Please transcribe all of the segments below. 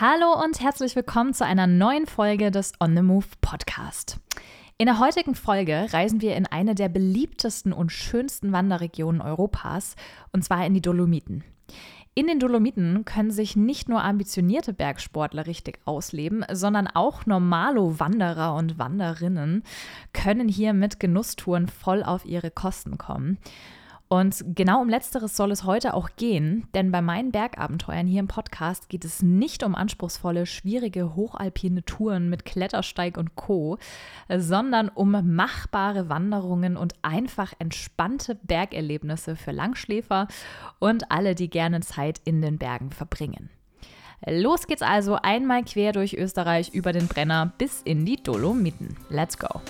Hallo und herzlich willkommen zu einer neuen Folge des On the Move Podcast. In der heutigen Folge reisen wir in eine der beliebtesten und schönsten Wanderregionen Europas, und zwar in die Dolomiten. In den Dolomiten können sich nicht nur ambitionierte Bergsportler richtig ausleben, sondern auch normale Wanderer und Wanderinnen können hier mit Genusstouren voll auf ihre Kosten kommen. Und genau um letzteres soll es heute auch gehen, denn bei meinen Bergabenteuern hier im Podcast geht es nicht um anspruchsvolle, schwierige, hochalpine Touren mit Klettersteig und Co., sondern um machbare Wanderungen und einfach entspannte Bergerlebnisse für Langschläfer und alle, die gerne Zeit in den Bergen verbringen. Los geht's also einmal quer durch Österreich über den Brenner bis in die Dolomiten. Let's go!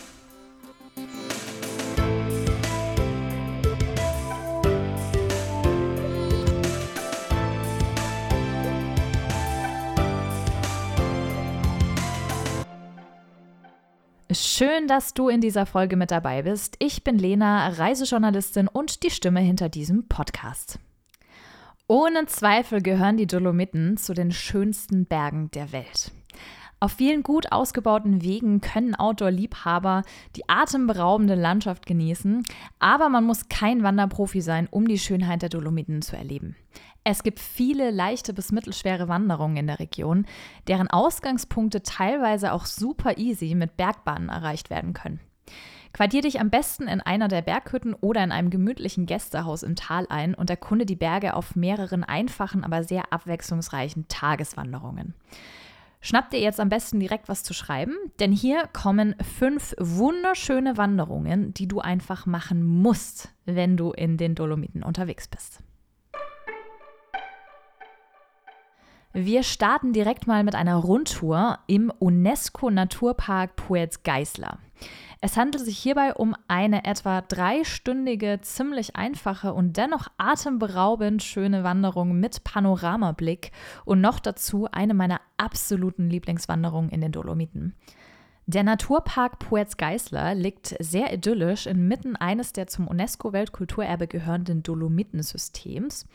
Schön, dass du in dieser Folge mit dabei bist. Ich bin Lena, Reisejournalistin und die Stimme hinter diesem Podcast. Ohne Zweifel gehören die Dolomiten zu den schönsten Bergen der Welt. Auf vielen gut ausgebauten Wegen können Outdoor-Liebhaber die atemberaubende Landschaft genießen, aber man muss kein Wanderprofi sein, um die Schönheit der Dolomiten zu erleben. Es gibt viele leichte bis mittelschwere Wanderungen in der Region, deren Ausgangspunkte teilweise auch super easy mit Bergbahnen erreicht werden können. Quartier dich am besten in einer der Berghütten oder in einem gemütlichen Gästehaus im Tal ein und erkunde die Berge auf mehreren einfachen, aber sehr abwechslungsreichen Tageswanderungen. Schnapp dir jetzt am besten direkt was zu schreiben, denn hier kommen fünf wunderschöne Wanderungen, die du einfach machen musst, wenn du in den Dolomiten unterwegs bist. Wir starten direkt mal mit einer Rundtour im UNESCO-Naturpark Puez-Geisler. Es handelt sich hierbei um eine etwa dreistündige, ziemlich einfache und dennoch atemberaubend schöne Wanderung mit Panoramablick und noch dazu eine meiner absoluten Lieblingswanderungen in den Dolomiten. Der Naturpark Puez-Geisler liegt sehr idyllisch inmitten eines der zum UNESCO-Weltkulturerbe gehörenden Dolomitensystems.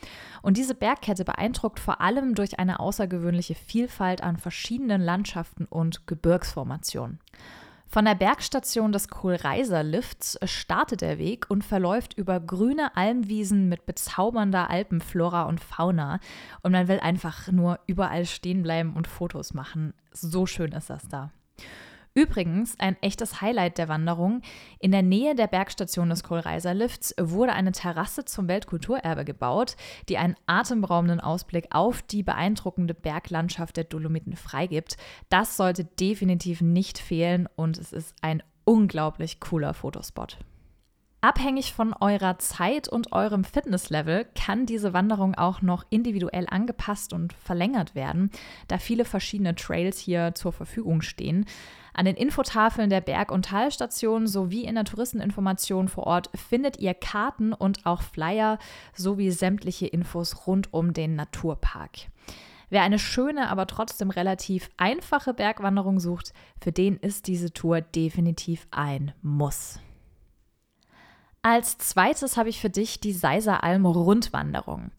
Und diese Bergkette beeindruckt vor allem durch eine außergewöhnliche Vielfalt an verschiedenen Landschaften und Gebirgsformationen. Von der Bergstation des Kohlreiser-Lifts startet der Weg und verläuft über grüne Almwiesen mit bezaubernder Alpenflora und Fauna. Und man will einfach nur überall stehen bleiben und Fotos machen. So schön ist das da. Übrigens, ein echtes Highlight der Wanderung. In der Nähe der Bergstation des Kohlreiser Lifts wurde eine Terrasse zum Weltkulturerbe gebaut, die einen atemberaubenden Ausblick auf die beeindruckende Berglandschaft der Dolomiten freigibt. Das sollte definitiv nicht fehlen und es ist ein unglaublich cooler Fotospot. Abhängig von eurer Zeit und eurem Fitnesslevel kann diese Wanderung auch noch individuell angepasst und verlängert werden, da viele verschiedene Trails hier zur Verfügung stehen. An den Infotafeln der Berg- und Talstationen sowie in der Touristeninformation vor Ort findet ihr Karten und auch Flyer sowie sämtliche Infos rund um den Naturpark. Wer eine schöne, aber trotzdem relativ einfache Bergwanderung sucht, für den ist diese Tour definitiv ein Muss. Als zweites habe ich für dich die Seiser Alm Rundwanderung.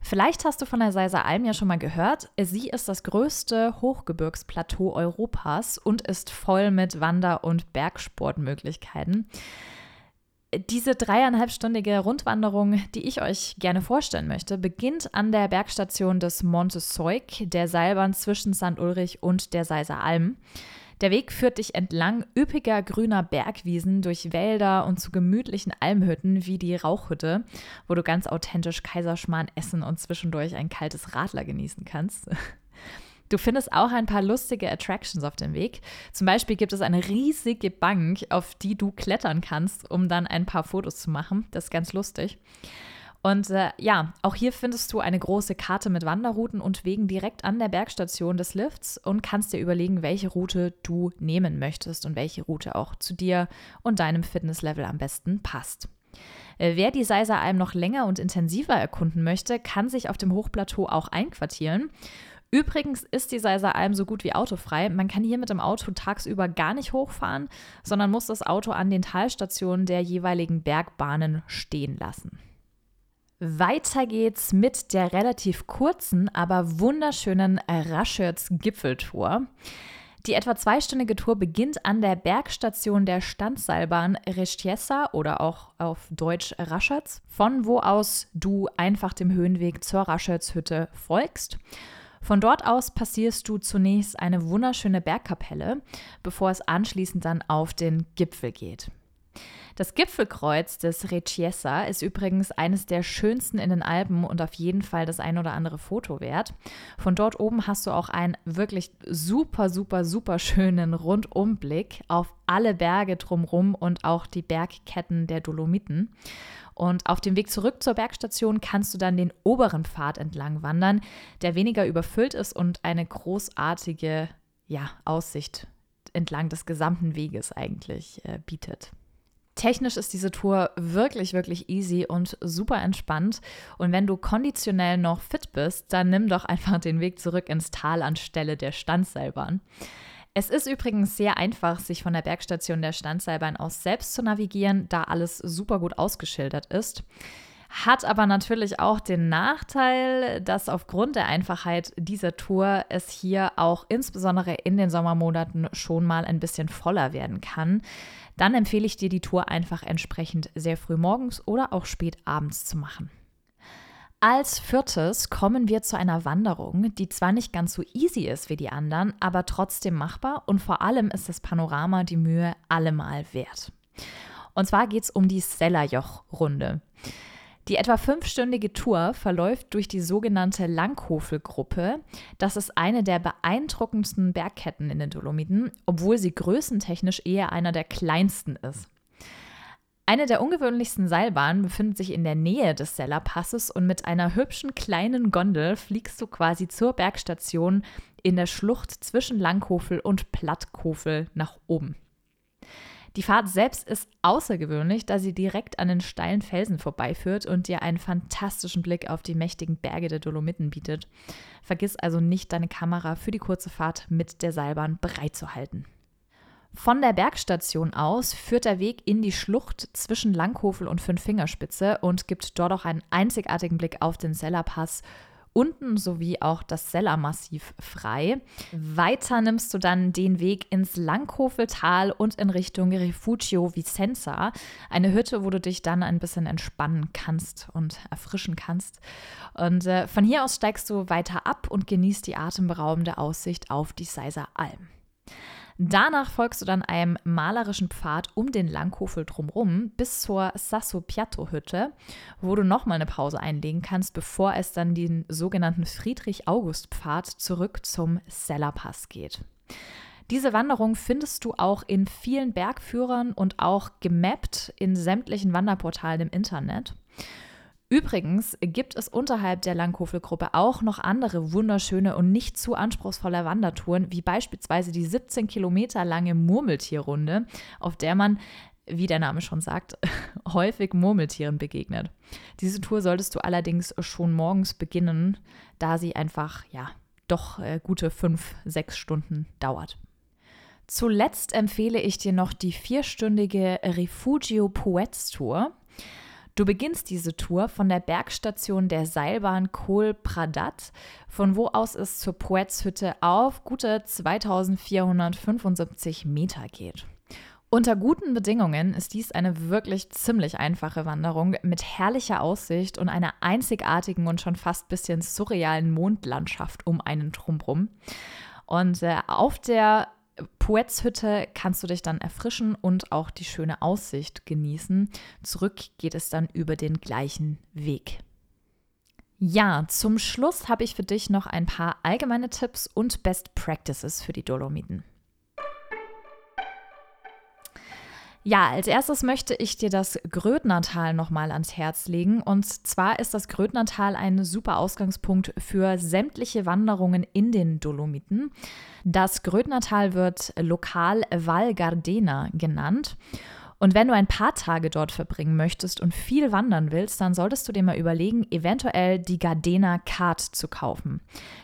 Vielleicht hast du von der Seiser Alm ja schon mal gehört. Sie ist das größte Hochgebirgsplateau Europas und ist voll mit Wander- und Bergsportmöglichkeiten. Diese dreieinhalbstündige Rundwanderung, die ich euch gerne vorstellen möchte, beginnt an der Bergstation des Monte Soik, der Seilbahn zwischen St. Ulrich und der Seiser Alm. Der Weg führt dich entlang üppiger grüner Bergwiesen durch Wälder und zu gemütlichen Almhütten wie die Rauchhütte, wo du ganz authentisch Kaiserschmarrn essen und zwischendurch ein kaltes Radler genießen kannst. Du findest auch ein paar lustige Attractions auf dem Weg. Zum Beispiel gibt es eine riesige Bank, auf die du klettern kannst, um dann ein paar Fotos zu machen. Das ist ganz lustig. Und äh, ja, auch hier findest du eine große Karte mit Wanderrouten und Wegen direkt an der Bergstation des Lifts und kannst dir überlegen, welche Route du nehmen möchtest und welche Route auch zu dir und deinem Fitnesslevel am besten passt. Äh, wer die Seiser Alm noch länger und intensiver erkunden möchte, kann sich auf dem Hochplateau auch einquartieren. Übrigens ist die Seiser Alm so gut wie autofrei. Man kann hier mit dem Auto tagsüber gar nicht hochfahren, sondern muss das Auto an den Talstationen der jeweiligen Bergbahnen stehen lassen. Weiter geht's mit der relativ kurzen, aber wunderschönen Raschöts Gipfeltour. Die etwa zweistündige Tour beginnt an der Bergstation der Standseilbahn Restiesa oder auch auf Deutsch Raschötz, von wo aus du einfach dem Höhenweg zur Raschötz-Hütte folgst. Von dort aus passierst du zunächst eine wunderschöne Bergkapelle, bevor es anschließend dann auf den Gipfel geht. Das Gipfelkreuz des Reciesa ist übrigens eines der schönsten in den Alpen und auf jeden Fall das ein oder andere Foto wert. Von dort oben hast du auch einen wirklich super, super, super schönen Rundumblick auf alle Berge drumherum und auch die Bergketten der Dolomiten. Und auf dem Weg zurück zur Bergstation kannst du dann den oberen Pfad entlang wandern, der weniger überfüllt ist und eine großartige ja, Aussicht entlang des gesamten Weges eigentlich äh, bietet. Technisch ist diese Tour wirklich, wirklich easy und super entspannt. Und wenn du konditionell noch fit bist, dann nimm doch einfach den Weg zurück ins Tal anstelle der Standseilbahn. Es ist übrigens sehr einfach, sich von der Bergstation der Standseilbahn aus selbst zu navigieren, da alles super gut ausgeschildert ist. Hat aber natürlich auch den Nachteil, dass aufgrund der Einfachheit dieser Tour es hier auch insbesondere in den Sommermonaten schon mal ein bisschen voller werden kann dann empfehle ich dir, die Tour einfach entsprechend sehr früh morgens oder auch spät abends zu machen. Als viertes kommen wir zu einer Wanderung, die zwar nicht ganz so easy ist wie die anderen, aber trotzdem machbar und vor allem ist das Panorama die Mühe allemal wert. Und zwar geht es um die Sellerjoch-Runde. Die etwa fünfstündige Tour verläuft durch die sogenannte Langhofelgruppe. Das ist eine der beeindruckendsten Bergketten in den Dolomiten, obwohl sie größentechnisch eher einer der kleinsten ist. Eine der ungewöhnlichsten Seilbahnen befindet sich in der Nähe des Sellerpasses und mit einer hübschen kleinen Gondel fliegst du quasi zur Bergstation in der Schlucht zwischen Langhofel und Plattkofel nach oben. Die Fahrt selbst ist außergewöhnlich, da sie direkt an den steilen Felsen vorbeiführt und dir einen fantastischen Blick auf die mächtigen Berge der Dolomiten bietet. Vergiss also nicht, deine Kamera für die kurze Fahrt mit der Seilbahn bereitzuhalten. Von der Bergstation aus führt der Weg in die Schlucht zwischen Langhofel und Fünffingerspitze und gibt dort auch einen einzigartigen Blick auf den Sellerpass unten sowie auch das Sellermassiv frei. Weiter nimmst du dann den Weg ins Langhofeltal und in Richtung Refugio Vicenza, eine Hütte, wo du dich dann ein bisschen entspannen kannst und erfrischen kannst. Und äh, von hier aus steigst du weiter ab und genießt die atemberaubende Aussicht auf die Seiser Alm. Danach folgst du dann einem malerischen Pfad um den Langhofel drumherum bis zur Sasso Piatto Hütte, wo du nochmal eine Pause einlegen kannst, bevor es dann den sogenannten Friedrich-August-Pfad zurück zum Sellerpass geht. Diese Wanderung findest du auch in vielen Bergführern und auch gemappt in sämtlichen Wanderportalen im Internet. Übrigens gibt es unterhalb der Langhofelgruppe auch noch andere wunderschöne und nicht zu anspruchsvolle Wandertouren, wie beispielsweise die 17 Kilometer lange Murmeltierrunde, auf der man wie der Name schon sagt, häufig Murmeltieren begegnet. Diese Tour solltest du allerdings schon morgens beginnen, da sie einfach, ja, doch äh, gute fünf, sechs Stunden dauert. Zuletzt empfehle ich dir noch die vierstündige Refugio Poets Tour. Du beginnst diese Tour von der Bergstation der Seilbahn Kohl Pradat, von wo aus es zur Poetshütte auf gute 2475 Meter geht. Unter guten Bedingungen ist dies eine wirklich ziemlich einfache Wanderung mit herrlicher Aussicht und einer einzigartigen und schon fast bisschen surrealen Mondlandschaft um einen drumherum. Und äh, auf der Poetshütte kannst du dich dann erfrischen und auch die schöne Aussicht genießen. Zurück geht es dann über den gleichen Weg. Ja, zum Schluss habe ich für dich noch ein paar allgemeine Tipps und Best Practices für die Dolomiten. Ja, als erstes möchte ich dir das Grödnertal nochmal ans Herz legen. Und zwar ist das Grödnertal ein super Ausgangspunkt für sämtliche Wanderungen in den Dolomiten. Das Grödnertal wird lokal Val Gardena genannt. Und wenn du ein paar Tage dort verbringen möchtest und viel wandern willst, dann solltest du dir mal überlegen, eventuell die Gardena Card zu kaufen.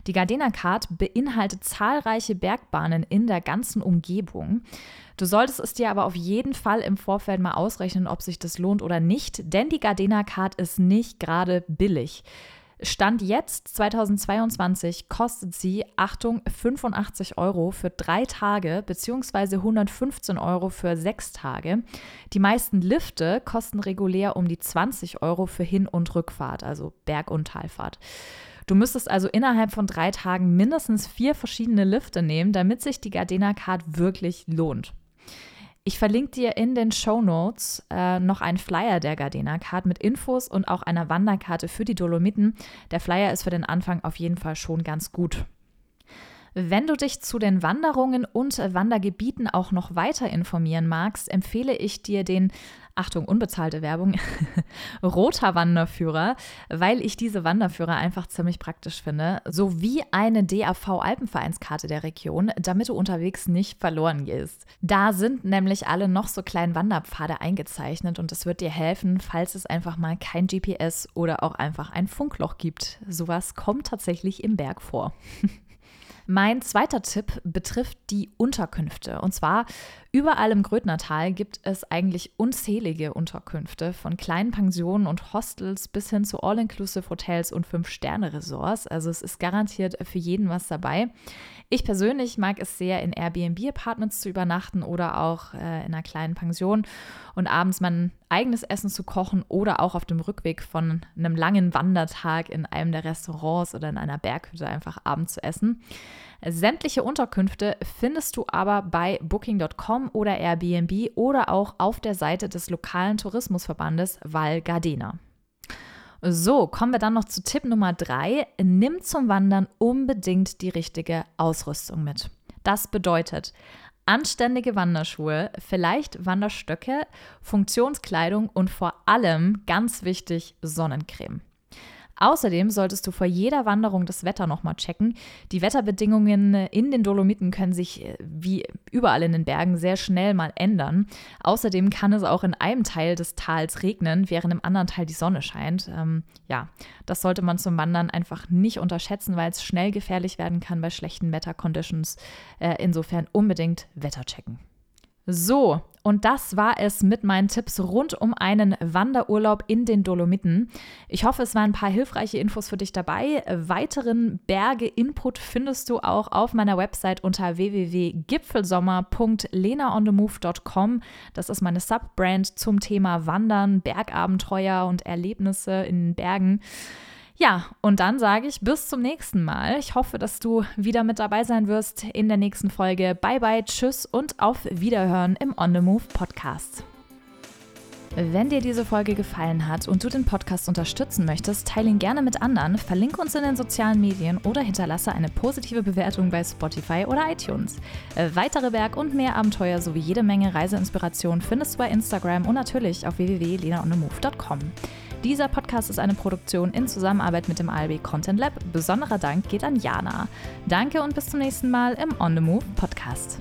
Die Gardena Card beinhaltet zahlreiche Bergbahnen in der ganzen Umgebung. Du solltest es dir aber auf jeden Fall im Vorfeld mal ausrechnen, ob sich das lohnt oder nicht, denn die Gardena Card ist nicht gerade billig. Stand jetzt 2022 kostet sie, Achtung, 85 Euro für drei Tage beziehungsweise 115 Euro für sechs Tage. Die meisten Lifte kosten regulär um die 20 Euro für Hin- und Rückfahrt, also Berg- und Talfahrt. Du müsstest also innerhalb von drei Tagen mindestens vier verschiedene Lifte nehmen, damit sich die Gardena Card wirklich lohnt. Ich verlinke dir in den Show Notes äh, noch einen Flyer der Gardena Card mit Infos und auch einer Wanderkarte für die Dolomiten. Der Flyer ist für den Anfang auf jeden Fall schon ganz gut. Wenn du dich zu den Wanderungen und Wandergebieten auch noch weiter informieren magst, empfehle ich dir den, Achtung, unbezahlte Werbung, Roter Wanderführer, weil ich diese Wanderführer einfach ziemlich praktisch finde, sowie eine DAV Alpenvereinskarte der Region, damit du unterwegs nicht verloren gehst. Da sind nämlich alle noch so kleinen Wanderpfade eingezeichnet und es wird dir helfen, falls es einfach mal kein GPS oder auch einfach ein Funkloch gibt. Sowas kommt tatsächlich im Berg vor. Mein zweiter Tipp betrifft die Unterkünfte. Und zwar überall im Grödnertal gibt es eigentlich unzählige Unterkünfte, von kleinen Pensionen und Hostels bis hin zu All-Inclusive Hotels und Fünf-Sterne-Resorts. Also es ist garantiert für jeden was dabei. Ich persönlich mag es sehr, in Airbnb-Apartments zu übernachten oder auch äh, in einer kleinen Pension und abends mein eigenes Essen zu kochen oder auch auf dem Rückweg von einem langen Wandertag in einem der Restaurants oder in einer Berghütte einfach abends zu essen. Sämtliche Unterkünfte findest du aber bei Booking.com oder Airbnb oder auch auf der Seite des lokalen Tourismusverbandes Val Gardena. So, kommen wir dann noch zu Tipp Nummer drei. Nimm zum Wandern unbedingt die richtige Ausrüstung mit. Das bedeutet anständige Wanderschuhe, vielleicht Wanderstöcke, Funktionskleidung und vor allem, ganz wichtig, Sonnencreme. Außerdem solltest du vor jeder Wanderung das Wetter nochmal checken. Die Wetterbedingungen in den Dolomiten können sich äh, wie überall in den Bergen sehr schnell mal ändern. Außerdem kann es auch in einem Teil des Tals regnen, während im anderen Teil die Sonne scheint. Ähm, ja, das sollte man zum Wandern einfach nicht unterschätzen, weil es schnell gefährlich werden kann bei schlechten Wetterconditions. Äh, insofern unbedingt Wetter checken. So, und das war es mit meinen Tipps rund um einen Wanderurlaub in den Dolomiten. Ich hoffe, es waren ein paar hilfreiche Infos für dich dabei. Weiteren Berge-Input findest du auch auf meiner Website unter www.gipfelsommer.lenaonthemove.com. Das ist meine Subbrand zum Thema Wandern, Bergabenteuer und Erlebnisse in Bergen. Ja, und dann sage ich bis zum nächsten Mal. Ich hoffe, dass du wieder mit dabei sein wirst in der nächsten Folge. Bye bye, tschüss und auf Wiederhören im On the Move Podcast. Wenn dir diese Folge gefallen hat und du den Podcast unterstützen möchtest, teile ihn gerne mit anderen, verlinke uns in den sozialen Medien oder hinterlasse eine positive Bewertung bei Spotify oder iTunes. Weitere Berg- und mehr Abenteuer sowie jede Menge Reiseinspiration findest du bei Instagram und natürlich auf www.lenaonemove.com. Dieser Podcast ist eine Produktion in Zusammenarbeit mit dem ALB Content Lab. Besonderer Dank geht an Jana. Danke und bis zum nächsten Mal im On the Move Podcast.